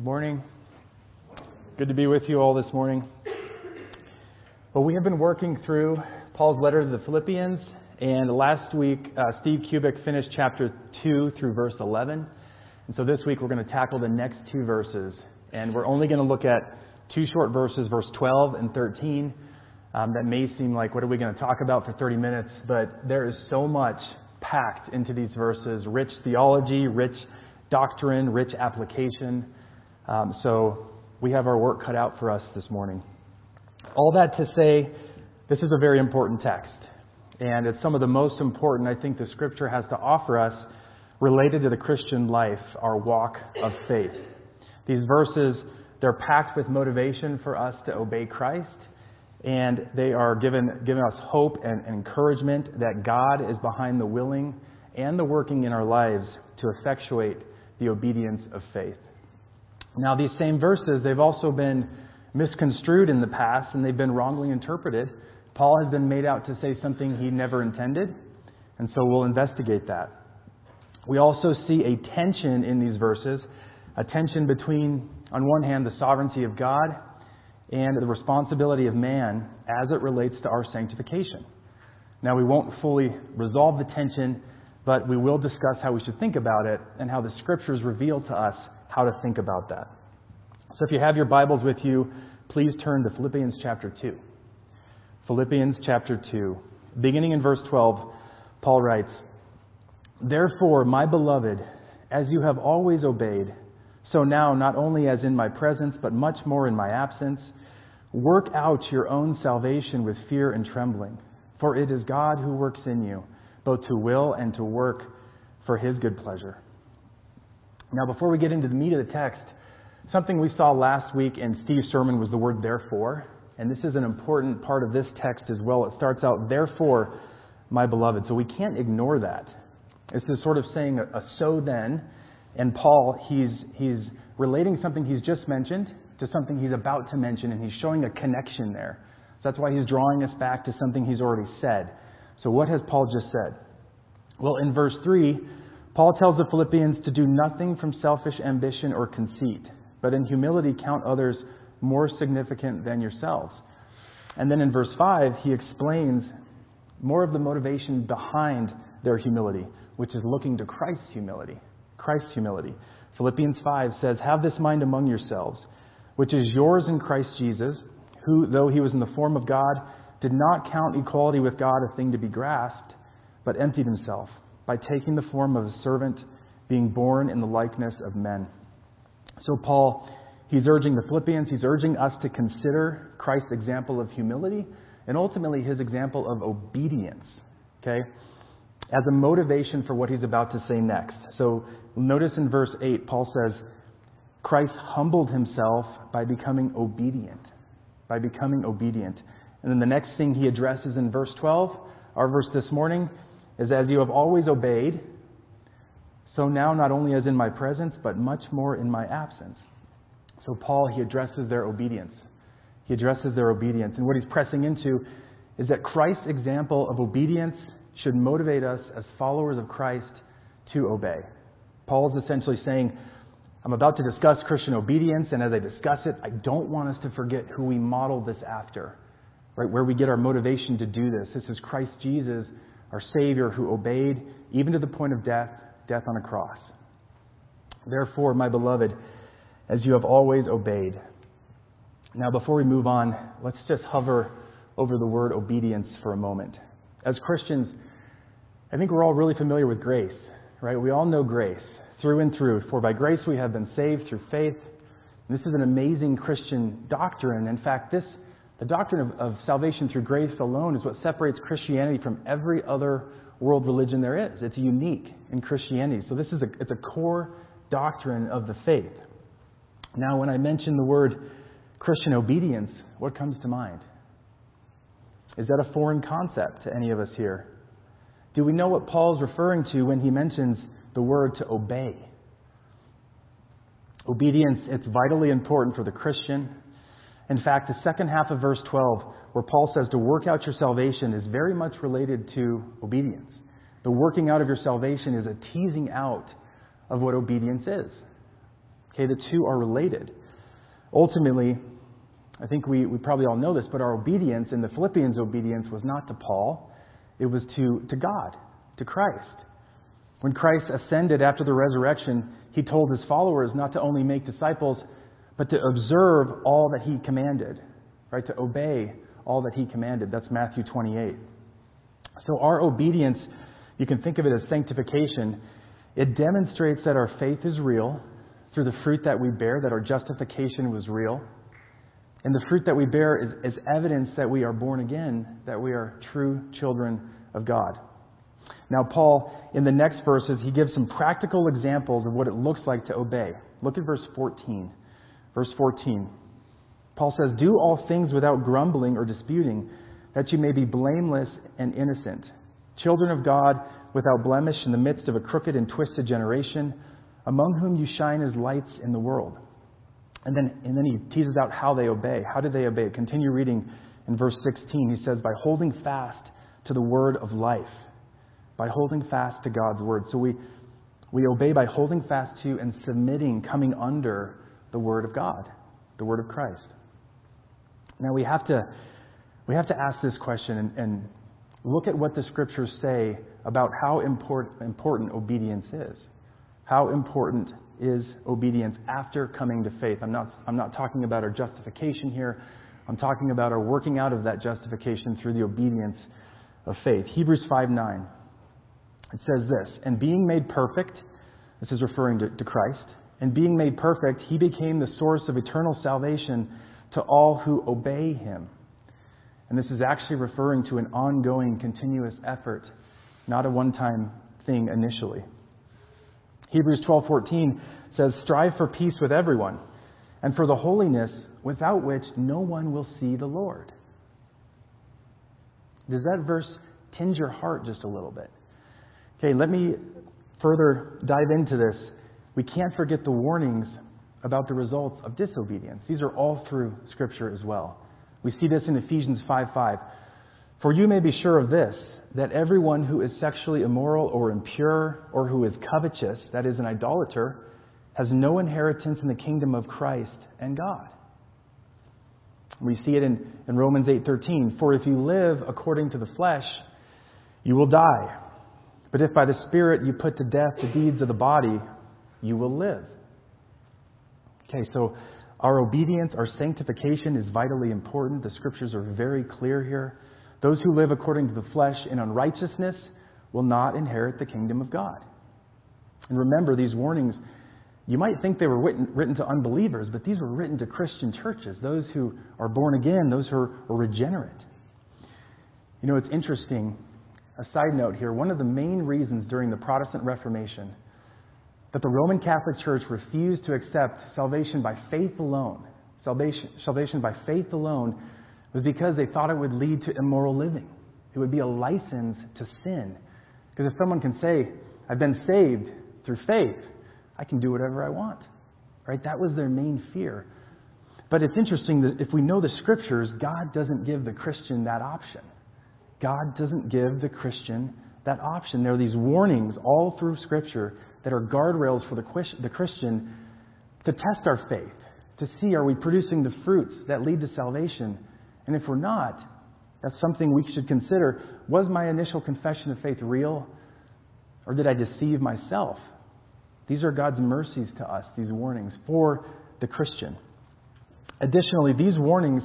Good morning. Good to be with you all this morning. Well, we have been working through Paul's letter to the Philippians, and last week uh, Steve Kubik finished chapter 2 through verse 11. And so this week we're going to tackle the next two verses, and we're only going to look at two short verses, verse 12 and 13. Um, that may seem like what are we going to talk about for 30 minutes, but there is so much packed into these verses rich theology, rich doctrine, rich application. Um, so we have our work cut out for us this morning. All that to say, this is a very important text. And it's some of the most important, I think, the scripture has to offer us related to the Christian life, our walk of faith. These verses, they're packed with motivation for us to obey Christ. And they are giving, giving us hope and encouragement that God is behind the willing and the working in our lives to effectuate the obedience of faith. Now, these same verses, they've also been misconstrued in the past and they've been wrongly interpreted. Paul has been made out to say something he never intended, and so we'll investigate that. We also see a tension in these verses, a tension between, on one hand, the sovereignty of God and the responsibility of man as it relates to our sanctification. Now, we won't fully resolve the tension, but we will discuss how we should think about it and how the scriptures reveal to us how to think about that. So if you have your Bibles with you, please turn to Philippians chapter 2. Philippians chapter 2. Beginning in verse 12, Paul writes, Therefore, my beloved, as you have always obeyed, so now, not only as in my presence, but much more in my absence, work out your own salvation with fear and trembling. For it is God who works in you, both to will and to work for his good pleasure. Now, before we get into the meat of the text, something we saw last week in Steve's sermon was the word therefore. And this is an important part of this text as well. It starts out, therefore, my beloved. So we can't ignore that. This is sort of saying a, a so then. And Paul, he's, he's relating something he's just mentioned to something he's about to mention, and he's showing a connection there. So that's why he's drawing us back to something he's already said. So what has Paul just said? Well, in verse 3, Paul tells the Philippians to do nothing from selfish ambition or conceit, but in humility count others more significant than yourselves. And then in verse 5, he explains more of the motivation behind their humility, which is looking to Christ's humility. Christ's humility. Philippians 5 says, Have this mind among yourselves, which is yours in Christ Jesus, who, though he was in the form of God, did not count equality with God a thing to be grasped, but emptied himself by taking the form of a servant, being born in the likeness of men. So, Paul, he's urging the Philippians, he's urging us to consider Christ's example of humility and ultimately his example of obedience, okay, as a motivation for what he's about to say next. So, notice in verse 8, Paul says, Christ humbled himself by becoming obedient. By becoming obedient. And then the next thing he addresses in verse 12, our verse this morning, is as you have always obeyed, so now not only as in my presence, but much more in my absence. So Paul, he addresses their obedience. He addresses their obedience. And what he's pressing into is that Christ's example of obedience should motivate us as followers of Christ to obey. Paul is essentially saying, I'm about to discuss Christian obedience, and as I discuss it, I don't want us to forget who we model this after, right? Where we get our motivation to do this. This is Christ Jesus our Savior who obeyed even to the point of death, death on a cross. Therefore, my beloved, as you have always obeyed. Now, before we move on, let's just hover over the word obedience for a moment. As Christians, I think we're all really familiar with grace, right? We all know grace through and through. For by grace we have been saved through faith. This is an amazing Christian doctrine. In fact, this the doctrine of, of salvation through grace alone is what separates Christianity from every other world religion there is. It's unique in Christianity. So this is a, it's a core doctrine of the faith. Now, when I mention the word Christian obedience, what comes to mind? Is that a foreign concept to any of us here? Do we know what Paul's referring to when he mentions the word to obey? Obedience, it's vitally important for the Christian. In fact, the second half of verse 12, where Paul says to work out your salvation, is very much related to obedience. The working out of your salvation is a teasing out of what obedience is. Okay, the two are related. Ultimately, I think we, we probably all know this, but our obedience and the Philippians' obedience was not to Paul, it was to, to God, to Christ. When Christ ascended after the resurrection, he told his followers not to only make disciples, but to observe all that he commanded, right? To obey all that he commanded. That's Matthew 28. So our obedience, you can think of it as sanctification. It demonstrates that our faith is real through the fruit that we bear, that our justification was real. And the fruit that we bear is, is evidence that we are born again, that we are true children of God. Now, Paul, in the next verses, he gives some practical examples of what it looks like to obey. Look at verse 14. Verse 14. Paul says, Do all things without grumbling or disputing, that you may be blameless and innocent, children of God without blemish in the midst of a crooked and twisted generation, among whom you shine as lights in the world. And then, and then he teases out how they obey. How do they obey? Continue reading in verse 16. He says, By holding fast to the word of life by holding fast to God's word. So we, we obey by holding fast to and submitting, coming under the word of God, the word of Christ. Now we have to, we have to ask this question and, and look at what the scriptures say about how important, important obedience is. How important is obedience after coming to faith? I'm not, I'm not talking about our justification here. I'm talking about our working out of that justification through the obedience of faith. Hebrews 5 9. It says this, and being made perfect, this is referring to, to Christ, and being made perfect, he became the source of eternal salvation to all who obey him. And this is actually referring to an ongoing, continuous effort, not a one time thing initially. Hebrews 12:14 says, "Strive for peace with everyone, and for the holiness without which no one will see the Lord." Does that verse tinge your heart just a little bit? Okay, let me further dive into this. We can't forget the warnings about the results of disobedience. These are all through Scripture as well. We see this in Ephesians 5 5. For you may be sure of this, that everyone who is sexually immoral or impure or who is covetous, that is, an idolater, has no inheritance in the kingdom of Christ and God. We see it in, in Romans 8:13. For if you live according to the flesh, you will die. But if by the Spirit you put to death the deeds of the body, you will live. Okay, so our obedience, our sanctification is vitally important. The scriptures are very clear here. Those who live according to the flesh in unrighteousness will not inherit the kingdom of God. And remember, these warnings, you might think they were written, written to unbelievers, but these were written to Christian churches, those who are born again, those who are regenerate. You know, it's interesting a side note here one of the main reasons during the Protestant Reformation that the Roman Catholic Church refused to accept salvation by faith alone, salvation, salvation by faith alone, was because they thought it would lead to immoral living. It would be a license to sin. Because if someone can say, I've been saved through faith, I can do whatever I want. Right? That was their main fear. But it's interesting that if we know the scriptures, God doesn't give the Christian that option. God doesn't give the Christian that option. There are these warnings all through Scripture that are guardrails for the Christian to test our faith, to see are we producing the fruits that lead to salvation. And if we're not, that's something we should consider. Was my initial confession of faith real, or did I deceive myself? These are God's mercies to us, these warnings for the Christian. Additionally, these warnings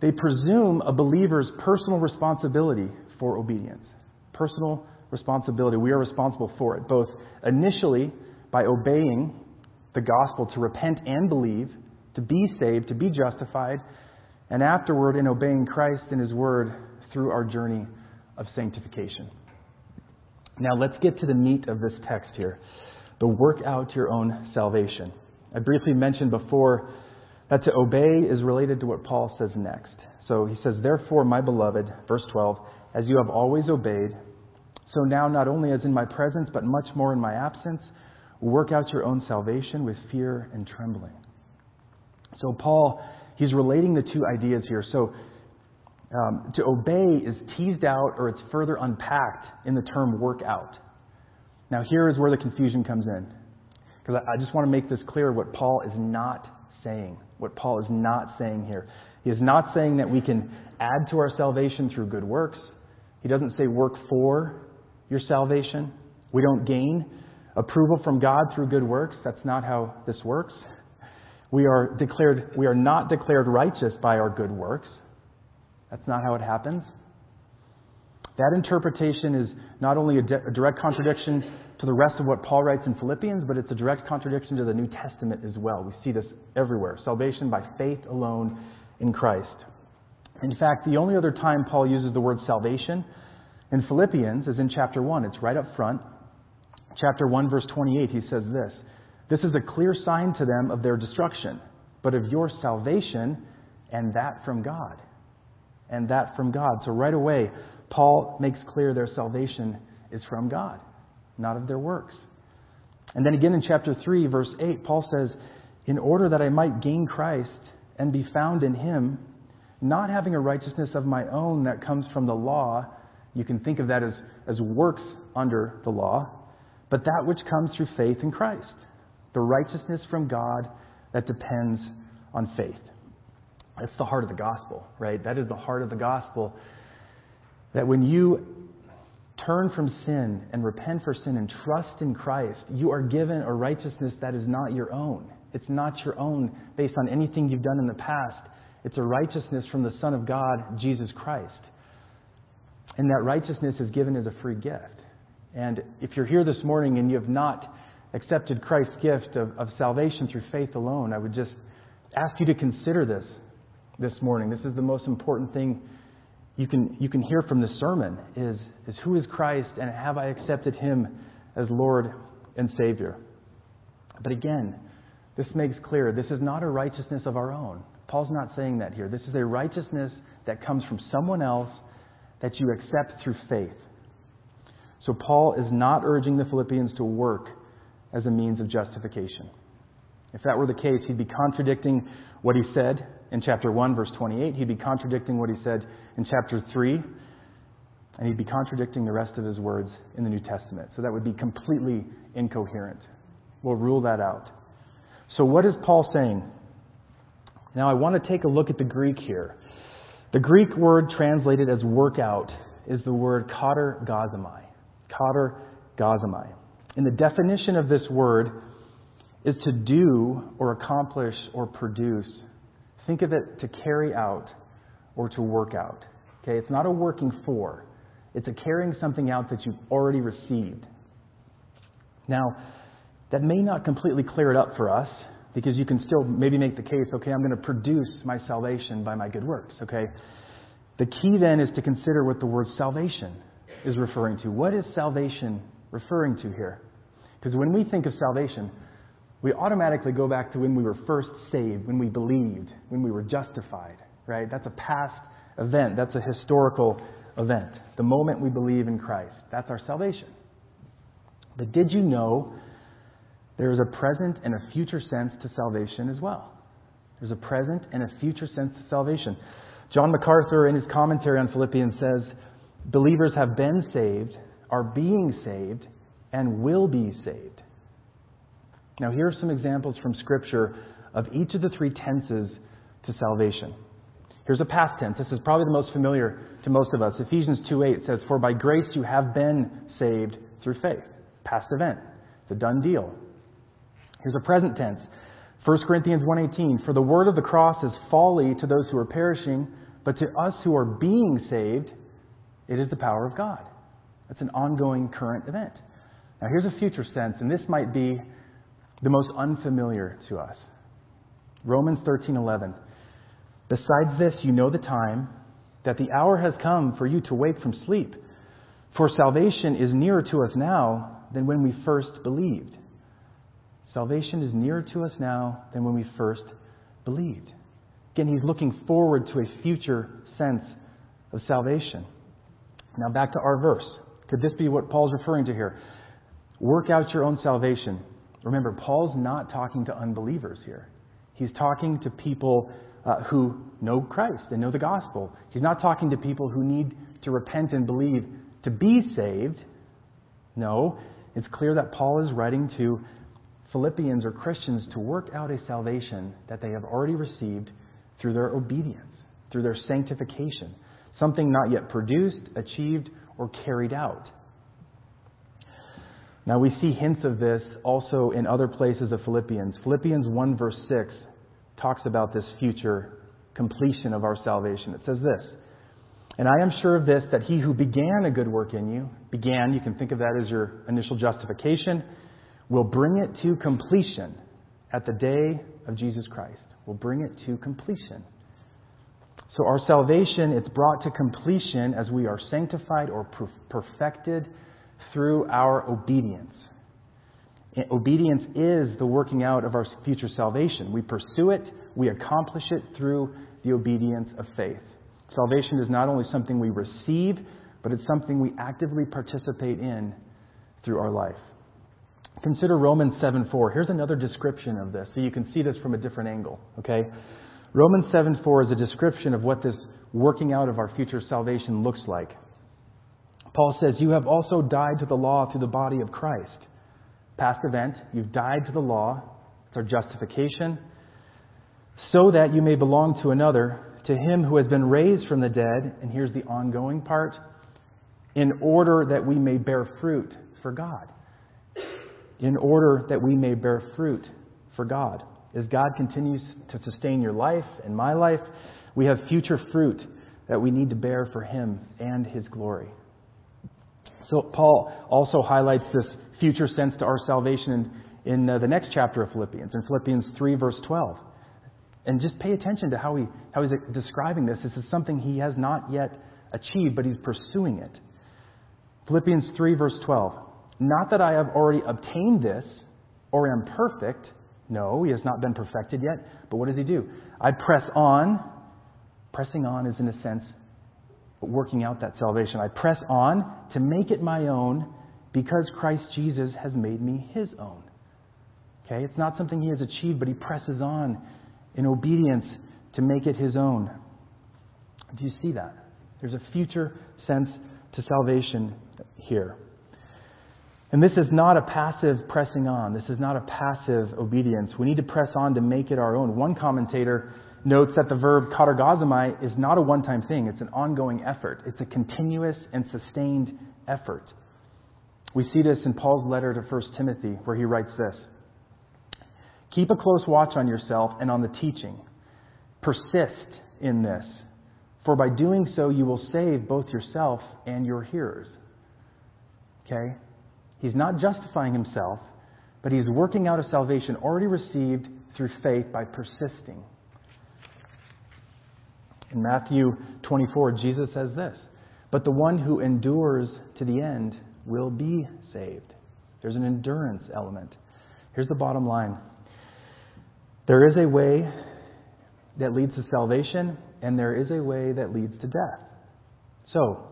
they presume a believer's personal responsibility for obedience. Personal responsibility. We are responsible for it, both initially by obeying the gospel to repent and believe, to be saved, to be justified, and afterward in obeying Christ and His Word through our journey of sanctification. Now let's get to the meat of this text here the work out your own salvation. I briefly mentioned before that to obey is related to what Paul says next. So he says, Therefore, my beloved, verse 12, as you have always obeyed, so now not only as in my presence, but much more in my absence, work out your own salvation with fear and trembling. So Paul, he's relating the two ideas here. So um, to obey is teased out or it's further unpacked in the term work out. Now, here is where the confusion comes in. Because I just want to make this clear what Paul is not saying. What Paul is not saying here. He is not saying that we can add to our salvation through good works. He doesn't say work for your salvation. We don't gain approval from God through good works. That's not how this works. We are declared we are not declared righteous by our good works. That's not how it happens. That interpretation is not only a, a direct contradiction to the rest of what Paul writes in Philippians, but it's a direct contradiction to the New Testament as well. We see this everywhere. Salvation by faith alone in Christ. In fact, the only other time Paul uses the word salvation in Philippians is in chapter 1. It's right up front. Chapter 1, verse 28, he says this This is a clear sign to them of their destruction, but of your salvation, and that from God. And that from God. So right away, Paul makes clear their salvation is from God, not of their works. And then again in chapter 3, verse 8, Paul says, In order that I might gain Christ and be found in him, not having a righteousness of my own that comes from the law, you can think of that as, as works under the law, but that which comes through faith in Christ, the righteousness from God that depends on faith. That's the heart of the gospel, right? That is the heart of the gospel that when you turn from sin and repent for sin and trust in Christ, you are given a righteousness that is not your own. It's not your own based on anything you've done in the past. It's a righteousness from the Son of God, Jesus Christ. And that righteousness is given as a free gift. And if you're here this morning and you have not accepted Christ's gift of, of salvation through faith alone, I would just ask you to consider this this morning. This is the most important thing you can, you can hear from this sermon is, is who is Christ and have I accepted him as Lord and Savior? But again, this makes clear this is not a righteousness of our own. Paul's not saying that here. This is a righteousness that comes from someone else that you accept through faith. So Paul is not urging the Philippians to work as a means of justification. If that were the case, he'd be contradicting what he said in chapter 1, verse 28. He'd be contradicting what he said in chapter 3. And he'd be contradicting the rest of his words in the New Testament. So that would be completely incoherent. We'll rule that out. So, what is Paul saying? Now, I want to take a look at the Greek here. The Greek word translated as workout is the word katergazomai. Kater gazomai. And the definition of this word is to do or accomplish or produce Think of it to carry out or to work out. Okay, it's not a working for. It's a carrying something out that you've already received. Now, that may not completely clear it up for us because you can still maybe make the case, okay, I'm going to produce my salvation by my good works, okay? The key then is to consider what the word salvation is referring to. What is salvation referring to here? Because when we think of salvation, we automatically go back to when we were first saved, when we believed, when we were justified, right? That's a past event. That's a historical event. The moment we believe in Christ. That's our salvation. But did you know there is a present and a future sense to salvation as well? There's a present and a future sense to salvation. John MacArthur, in his commentary on Philippians, says believers have been saved, are being saved, and will be saved. Now, here are some examples from Scripture of each of the three tenses to salvation. Here's a past tense. This is probably the most familiar to most of us. Ephesians 2:8 says, "For by grace you have been saved through faith." Past event. It's a done deal. Here's a present tense. 1 Corinthians 1:18, "For the word of the cross is folly to those who are perishing, but to us who are being saved, it is the power of God." That's an ongoing current event. Now here's a future sense, and this might be the most unfamiliar to us. Romans 13:11. Besides this, you know the time that the hour has come for you to wake from sleep, for salvation is nearer to us now than when we first believed. Salvation is nearer to us now than when we first believed. Again, he's looking forward to a future sense of salvation. Now, back to our verse. Could this be what Paul's referring to here? Work out your own salvation Remember, Paul's not talking to unbelievers here. He's talking to people uh, who know Christ and know the gospel. He's not talking to people who need to repent and believe to be saved. No, it's clear that Paul is writing to Philippians or Christians to work out a salvation that they have already received through their obedience, through their sanctification, something not yet produced, achieved, or carried out. Now we see hints of this also in other places of Philippians. Philippians 1 verse 6 talks about this future completion of our salvation. It says this, And I am sure of this, that he who began a good work in you, began, you can think of that as your initial justification, will bring it to completion at the day of Jesus Christ. Will bring it to completion. So our salvation, it's brought to completion as we are sanctified or perfected through our obedience. Obedience is the working out of our future salvation. We pursue it, we accomplish it through the obedience of faith. Salvation is not only something we receive, but it's something we actively participate in through our life. Consider Romans 7:4. Here's another description of this, so you can see this from a different angle. Okay? Romans 7:4 is a description of what this working out of our future salvation looks like. Paul says, You have also died to the law through the body of Christ. Past event, you've died to the law. It's our justification. So that you may belong to another, to him who has been raised from the dead. And here's the ongoing part in order that we may bear fruit for God. In order that we may bear fruit for God. As God continues to sustain your life and my life, we have future fruit that we need to bear for Him and His glory. So Paul also highlights this future sense to our salvation in, in uh, the next chapter of Philippians, in Philippians 3, verse 12. And just pay attention to how, he, how he's describing this. This is something he has not yet achieved, but he's pursuing it. Philippians 3, verse 12. Not that I have already obtained this or am perfect. No, he has not been perfected yet. But what does he do? I press on. Pressing on is, in a sense, working out that salvation. I press on to make it my own because Christ Jesus has made me his own. Okay? It's not something he has achieved, but he presses on in obedience to make it his own. Do you see that? There's a future sense to salvation here. And this is not a passive pressing on. This is not a passive obedience. We need to press on to make it our own. One commentator notes that the verb katergazomai is not a one time thing, it's an ongoing effort. It's a continuous and sustained effort. We see this in Paul's letter to 1 Timothy, where he writes this Keep a close watch on yourself and on the teaching. Persist in this, for by doing so you will save both yourself and your hearers. Okay? He's not justifying himself, but he's working out a salvation already received through faith by persisting. In Matthew 24, Jesus says this But the one who endures to the end will be saved. There's an endurance element. Here's the bottom line there is a way that leads to salvation, and there is a way that leads to death. So,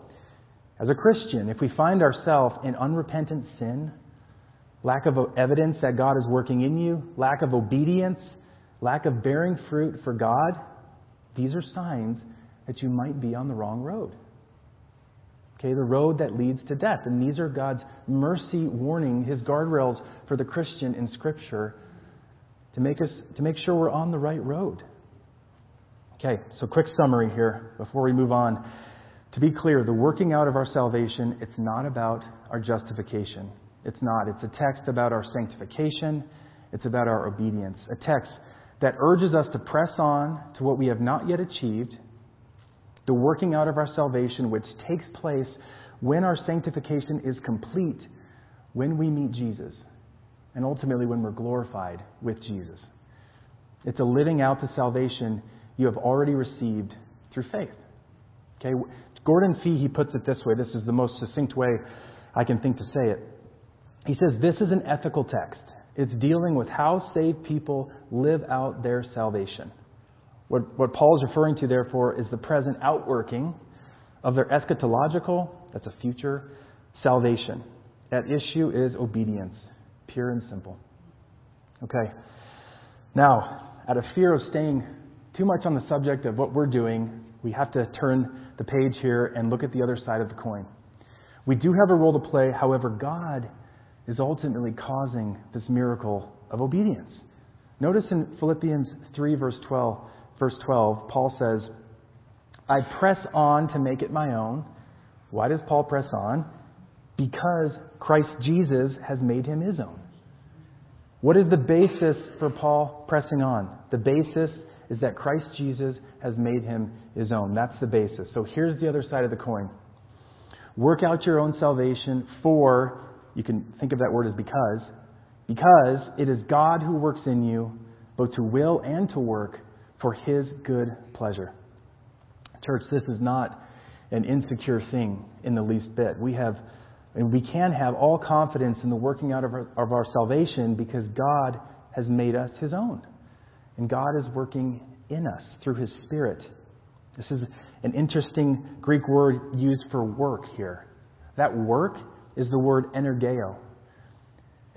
as a Christian, if we find ourselves in unrepentant sin, lack of evidence that God is working in you, lack of obedience, lack of bearing fruit for God, these are signs that you might be on the wrong road. Okay, the road that leads to death. And these are God's mercy warning, His guardrails for the Christian in Scripture to make us to make sure we're on the right road. Okay, so quick summary here before we move on. To be clear, the working out of our salvation, it's not about our justification. It's not. It's a text about our sanctification. It's about our obedience. A text that urges us to press on to what we have not yet achieved, the working out of our salvation, which takes place when our sanctification is complete, when we meet Jesus, and ultimately when we're glorified with Jesus. It's a living out the salvation you have already received through faith. Okay? Gordon Fee, he puts it this way. This is the most succinct way I can think to say it. He says, This is an ethical text. It's dealing with how saved people live out their salvation. What, what Paul is referring to, therefore, is the present outworking of their eschatological, that's a future, salvation. At issue is obedience, pure and simple. Okay. Now, out of fear of staying too much on the subject of what we're doing, we have to turn the page here and look at the other side of the coin. We do have a role to play, however, God is ultimately causing this miracle of obedience. Notice in Philippians 3, verse 12, verse 12, Paul says, I press on to make it my own. Why does Paul press on? Because Christ Jesus has made him his own. What is the basis for Paul pressing on? The basis is that Christ Jesus has made him his own. That's the basis. So here's the other side of the coin. Work out your own salvation for, you can think of that word as because, because it is God who works in you, both to will and to work for his good pleasure. Church, this is not an insecure thing in the least bit. We have and we can have all confidence in the working out of our, of our salvation because God has made us his own. And God is working in us through his Spirit. This is an interesting Greek word used for work here. That work is the word energeo.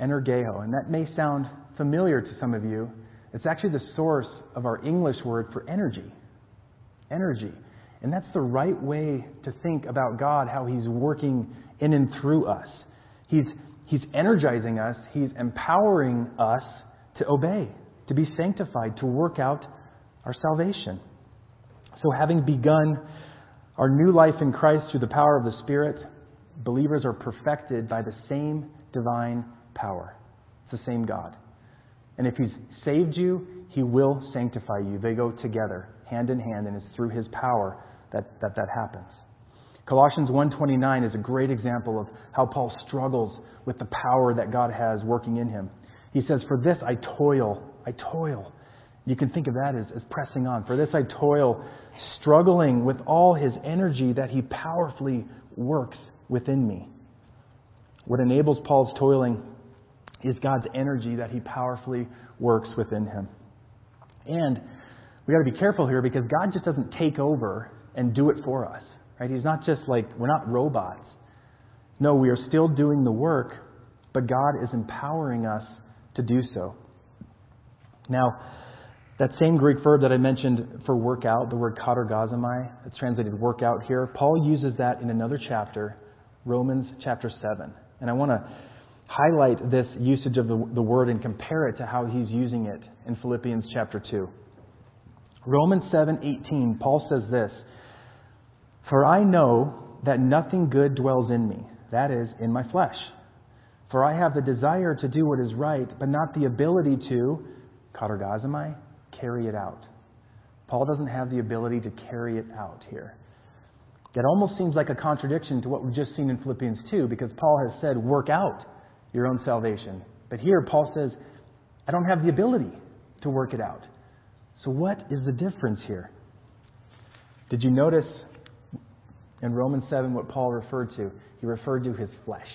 Energeo. And that may sound familiar to some of you. It's actually the source of our English word for energy. Energy. And that's the right way to think about God, how He's working in and through us. He's, he's energizing us, He's empowering us to obey, to be sanctified, to work out our salvation. So, having begun our new life in Christ through the power of the Spirit, believers are perfected by the same divine power. It's the same God. And if He's saved you, He will sanctify you. They go together, hand in hand, and it's through His power that that, that happens. Colossians 1:29 is a great example of how Paul struggles with the power that God has working in him. He says, "For this I toil, I toil." You can think of that as, as pressing on. For this I toil, struggling with all his energy that he powerfully works within me. What enables Paul's toiling is God's energy that he powerfully works within him. And we got to be careful here because God just doesn't take over and do it for us. Right? He's not just like, we're not robots. No, we are still doing the work, but God is empowering us to do so. Now, that same Greek verb that I mentioned for workout, the word katergazomai, it's translated workout here, Paul uses that in another chapter, Romans chapter 7. And I want to highlight this usage of the, the word and compare it to how he's using it in Philippians chapter 2. Romans 7:18, Paul says this, for I know that nothing good dwells in me, that is, in my flesh. For I have the desire to do what is right, but not the ability to, katergazomai, carry it out. Paul doesn't have the ability to carry it out here. That almost seems like a contradiction to what we've just seen in Philippians 2, because Paul has said, work out your own salvation. But here, Paul says, I don't have the ability to work it out. So, what is the difference here? Did you notice in Romans 7 what Paul referred to. He referred to his flesh.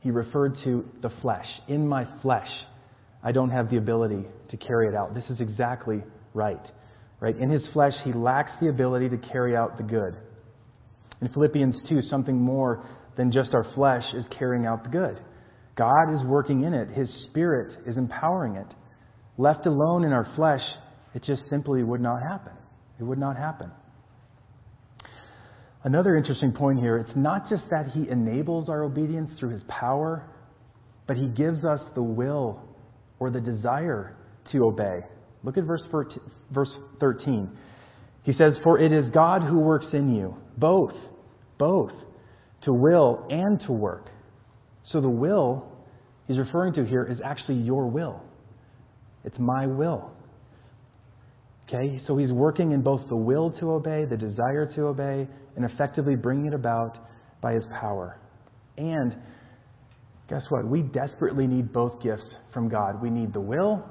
He referred to the flesh. In my flesh, I don't have the ability to carry it out. This is exactly right. Right? In his flesh, he lacks the ability to carry out the good. In Philippians 2, something more than just our flesh is carrying out the good. God is working in it. His Spirit is empowering it. Left alone in our flesh, it just simply would not happen. It would not happen. Another interesting point here it's not just that He enables our obedience through His power, but He gives us the will or the desire to obey. Look at verse verse 13. He says, For it is God who works in you, both, both, to will and to work. So the will he's referring to here is actually your will. It's my will. Okay, so he's working in both the will to obey, the desire to obey, and effectively bringing it about by his power. And guess what? We desperately need both gifts from God. We need the will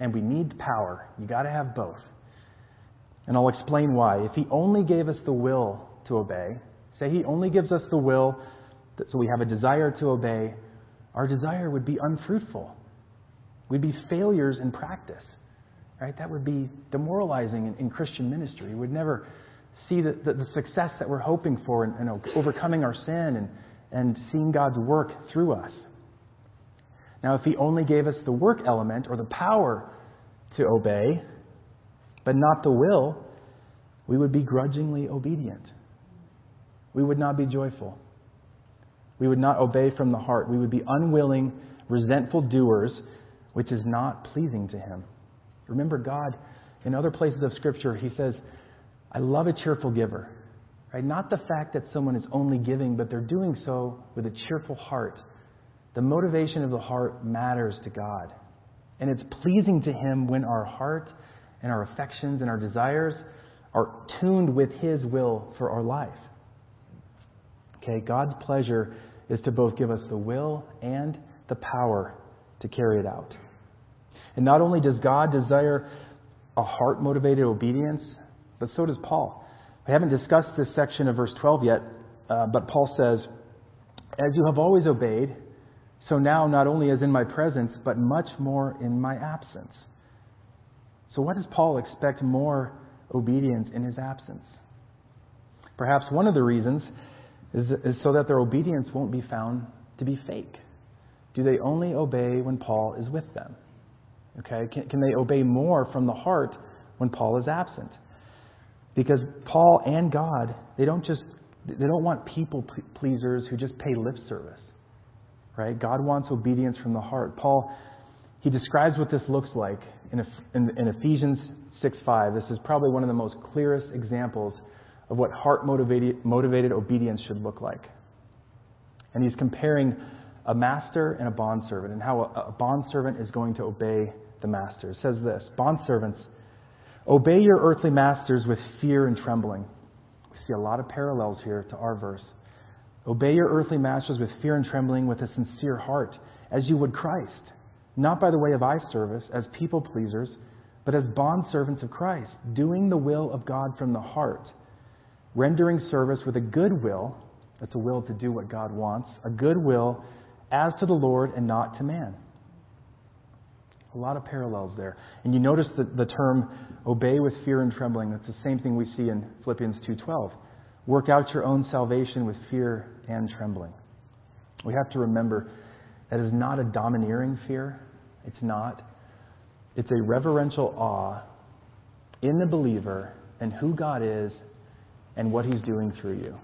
and we need power. You got to have both. And I'll explain why. If he only gave us the will to obey, say he only gives us the will so we have a desire to obey, our desire would be unfruitful. We'd be failures in practice. Right? That would be demoralizing in, in Christian ministry. We would never see the, the, the, success that we're hoping for in, in overcoming our sin and, and seeing God's work through us. Now, if He only gave us the work element or the power to obey, but not the will, we would be grudgingly obedient. We would not be joyful. We would not obey from the heart. We would be unwilling, resentful doers which is not pleasing to him. Remember, God, in other places of Scripture, He says, I love a cheerful giver. Right? Not the fact that someone is only giving, but they're doing so with a cheerful heart. The motivation of the heart matters to God. And it's pleasing to Him when our heart and our affections and our desires are tuned with His will for our life. Okay, God's pleasure is to both give us the will and the power to carry it out. And not only does God desire a heart motivated obedience, but so does Paul. We haven't discussed this section of verse 12 yet, uh, but Paul says, As you have always obeyed, so now not only as in my presence, but much more in my absence. So, what does Paul expect more obedience in his absence? Perhaps one of the reasons is, is so that their obedience won't be found to be fake. Do they only obey when Paul is with them? Okay, can, can they obey more from the heart when Paul is absent? Because Paul and God, they don't just they don't want people pleasers who just pay lip service. Right? God wants obedience from the heart. Paul he describes what this looks like in, in, Ephesians 6:5. This is probably one of the most clearest examples of what heart motivated, motivated obedience should look like. And he's comparing a master and a bondservant and how a, a bondservant is going to obey the master. It says this Bondservants, obey your earthly masters with fear and trembling. We see a lot of parallels here to our verse. Obey your earthly masters with fear and trembling, with a sincere heart, as you would Christ, not by the way of eye service, as people pleasers, but as bondservants of Christ, doing the will of God from the heart, rendering service with a good will. That's a will to do what God wants, a good will as to the Lord and not to man a lot of parallels there. And you notice that the term obey with fear and trembling. That's the same thing we see in Philippians 2.12. Work out your own salvation with fear and trembling. We have to remember that is not a domineering fear. It's not. It's a reverential awe in the believer and who God is and what He's doing through you.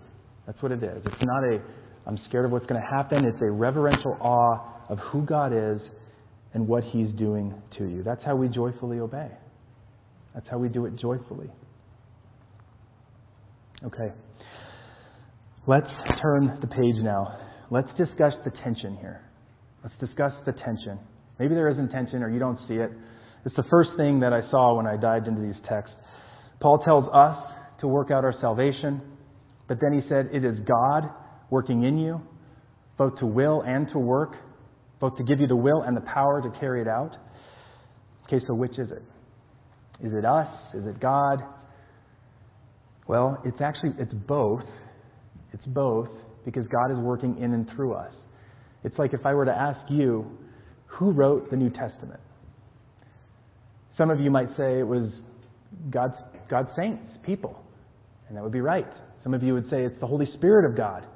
That's what it is. It's not a, I'm scared of what's going to happen. It's a reverential awe of who God is and what He's doing to you. That's how we joyfully obey. That's how we do it joyfully. Okay. Let's turn the page now. Let's discuss the tension here. Let's discuss the tension. Maybe there isn't tension or you don't see it. It's the first thing that I saw when I dived into these texts. Paul tells us to work out our salvation, but then he said it is God working in you, both to will and to work both to give you the will and the power to carry it out. Okay, so which is it? Is it us? Is it God? Well, it's actually it's both. It's both because God is working in and through us. It's like if I were to ask you, who wrote the New Testament? Some of you might say it was God's, God's saints, people. And that would be right. Some of you would say it's the Holy Spirit of God.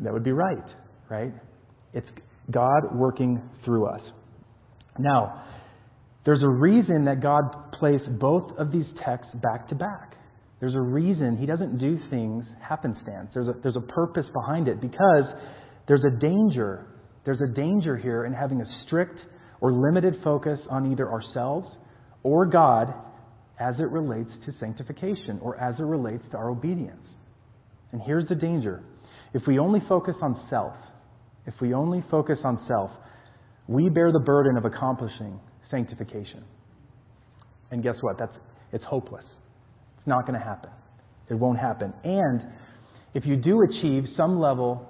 That would be right, right? It's God working through us. Now, there's a reason that God placed both of these texts back to back. There's a reason He doesn't do things happenstance. There's a, there's a purpose behind it because there's a danger. There's a danger here in having a strict or limited focus on either ourselves or God as it relates to sanctification or as it relates to our obedience. And here's the danger. If we only focus on self, if we only focus on self, we bear the burden of accomplishing sanctification. And guess what? That's, it's hopeless. It's not going to happen. It won't happen. And if you do achieve some level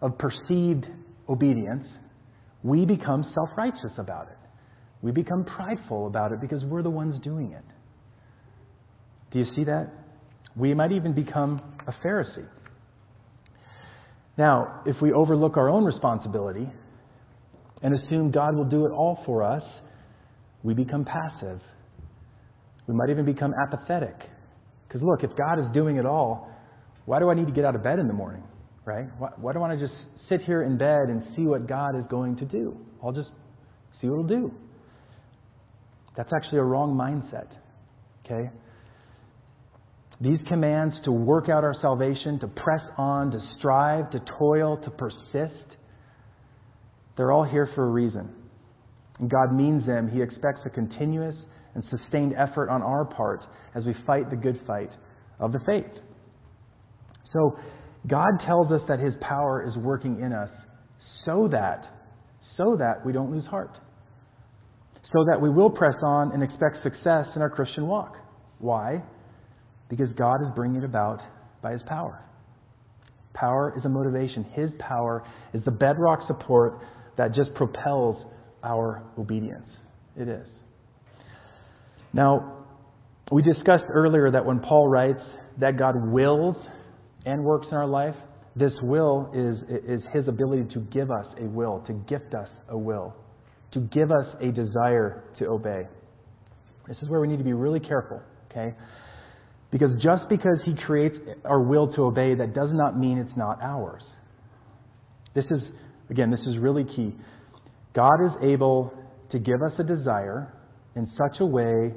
of perceived obedience, we become self righteous about it. We become prideful about it because we're the ones doing it. Do you see that? We might even become a Pharisee. Now, if we overlook our own responsibility and assume God will do it all for us, we become passive. We might even become apathetic. Because look, if God is doing it all, why do I need to get out of bed in the morning? Right? Why, why do I want to just sit here in bed and see what God is going to do? I'll just see what He'll do. That's actually a wrong mindset. Okay? These commands to work out our salvation, to press on, to strive, to toil, to persist, they're all here for a reason. and God means them, He expects a continuous and sustained effort on our part as we fight the good fight of the faith. So, God tells us that His power is working in us so that, so that we don't lose heart. So that we will press on and expect success in our Christian walk. Why? Because God is bringing it about by His power. Power is a motivation. His power is the bedrock support that just propels our obedience. It is. Now, we discussed earlier that when Paul writes that God wills and works in our life, this will is, is his ability to give us a will, to gift us a will, to give us a desire to obey. This is where we need to be really careful, okay? Because just because he creates our will to obey, that does not mean it's not ours. This is, again, this is really key. God is able to give us a desire in such a way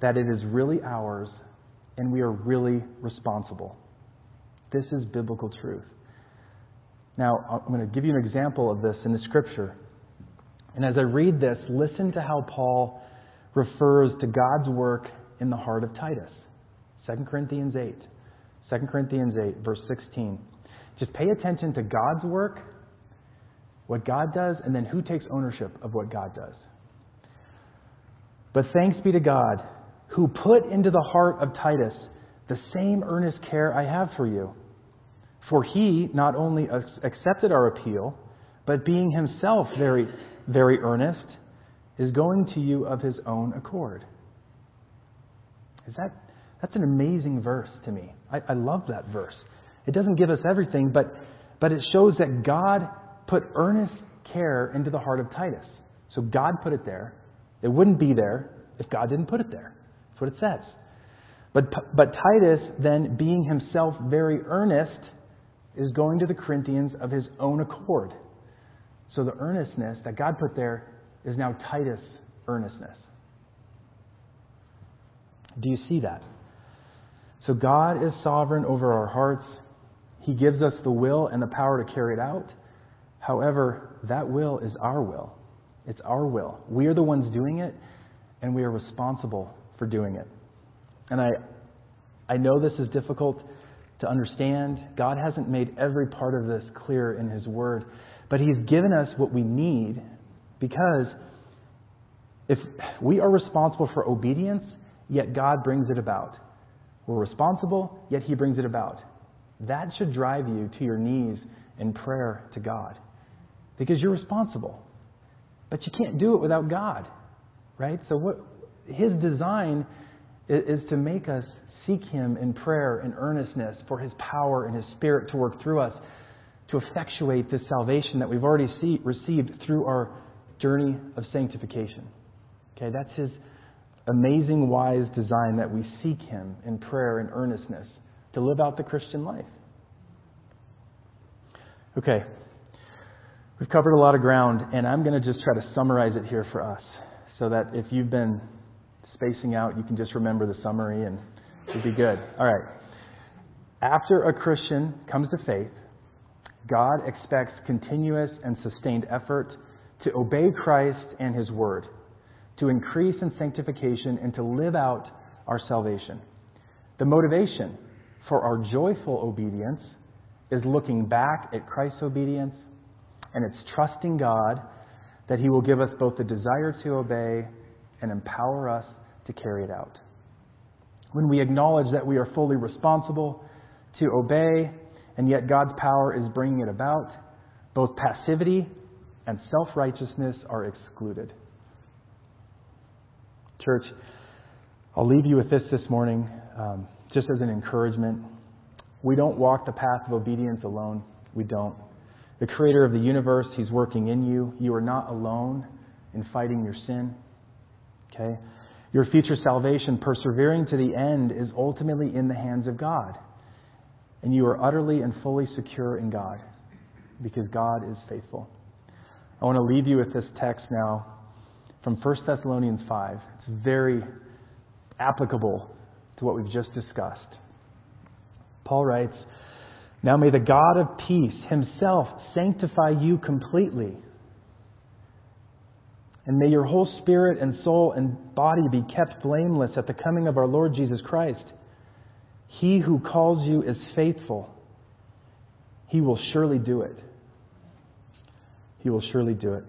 that it is really ours and we are really responsible. This is biblical truth. Now, I'm going to give you an example of this in the scripture. And as I read this, listen to how Paul refers to God's work in the heart of Titus. 2 Corinthians 8. 2 Corinthians 8, verse 16. Just pay attention to God's work, what God does, and then who takes ownership of what God does. But thanks be to God, who put into the heart of Titus the same earnest care I have for you. For he not only accepted our appeal, but being himself very, very earnest, is going to you of his own accord. Is that that's an amazing verse to me. I, I love that verse. It doesn't give us everything, but, but it shows that God put earnest care into the heart of Titus. So God put it there. It wouldn't be there if God didn't put it there. That's what it says. But, but Titus, then, being himself very earnest, is going to the Corinthians of his own accord. So the earnestness that God put there is now Titus' earnestness. Do you see that? So God is sovereign over our hearts. He gives us the will and the power to carry it out. However, that will is our will. It's our will. We are the ones doing it, and we are responsible for doing it. And I, I know this is difficult to understand. God hasn't made every part of this clear in His Word, but He's given us what we need because if we are responsible for obedience, yet God brings it about. We're responsible, yet He brings it about. That should drive you to your knees in prayer to God because you're responsible. But you can't do it without God, right? So, what His design is, is to make us seek Him in prayer and earnestness for His power and His Spirit to work through us to effectuate this salvation that we've already see, received through our journey of sanctification. Okay, that's His amazing, wise design that we seek Him in prayer and earnestness to live out the Christian life. Okay, we've covered a lot of ground, and I'm going to just try to summarize it here for us so that if you've been spacing out, you can just remember the summary and it'll be good. All right. After a Christian comes to faith, God expects continuous and sustained effort to obey Christ and His Word to increase in sanctification and to live out our salvation. The motivation for our joyful obedience is looking back at Christ's obedience and it's trusting God that He will give us both the desire to obey and empower us to carry it out. When we acknowledge that we are fully responsible to obey, and yet God's power is bringing it about, both passivity and self righteousness are excluded. Church, I'll leave you with this this morning, um, just as an encouragement. We don't walk the path of obedience alone. We don't. The creator of the universe, He's working in you. You are not alone in fighting your sin. Okay? Your future salvation, persevering to the end, is ultimately in the hands of God. And you are utterly and fully secure in God because God is faithful. I want to leave you with this text now from 1 Thessalonians 5 very applicable to what we've just discussed. Paul writes, Now may the God of peace himself sanctify you completely. And may your whole spirit and soul and body be kept blameless at the coming of our Lord Jesus Christ. He who calls you is faithful. He will surely do it. He will surely do it.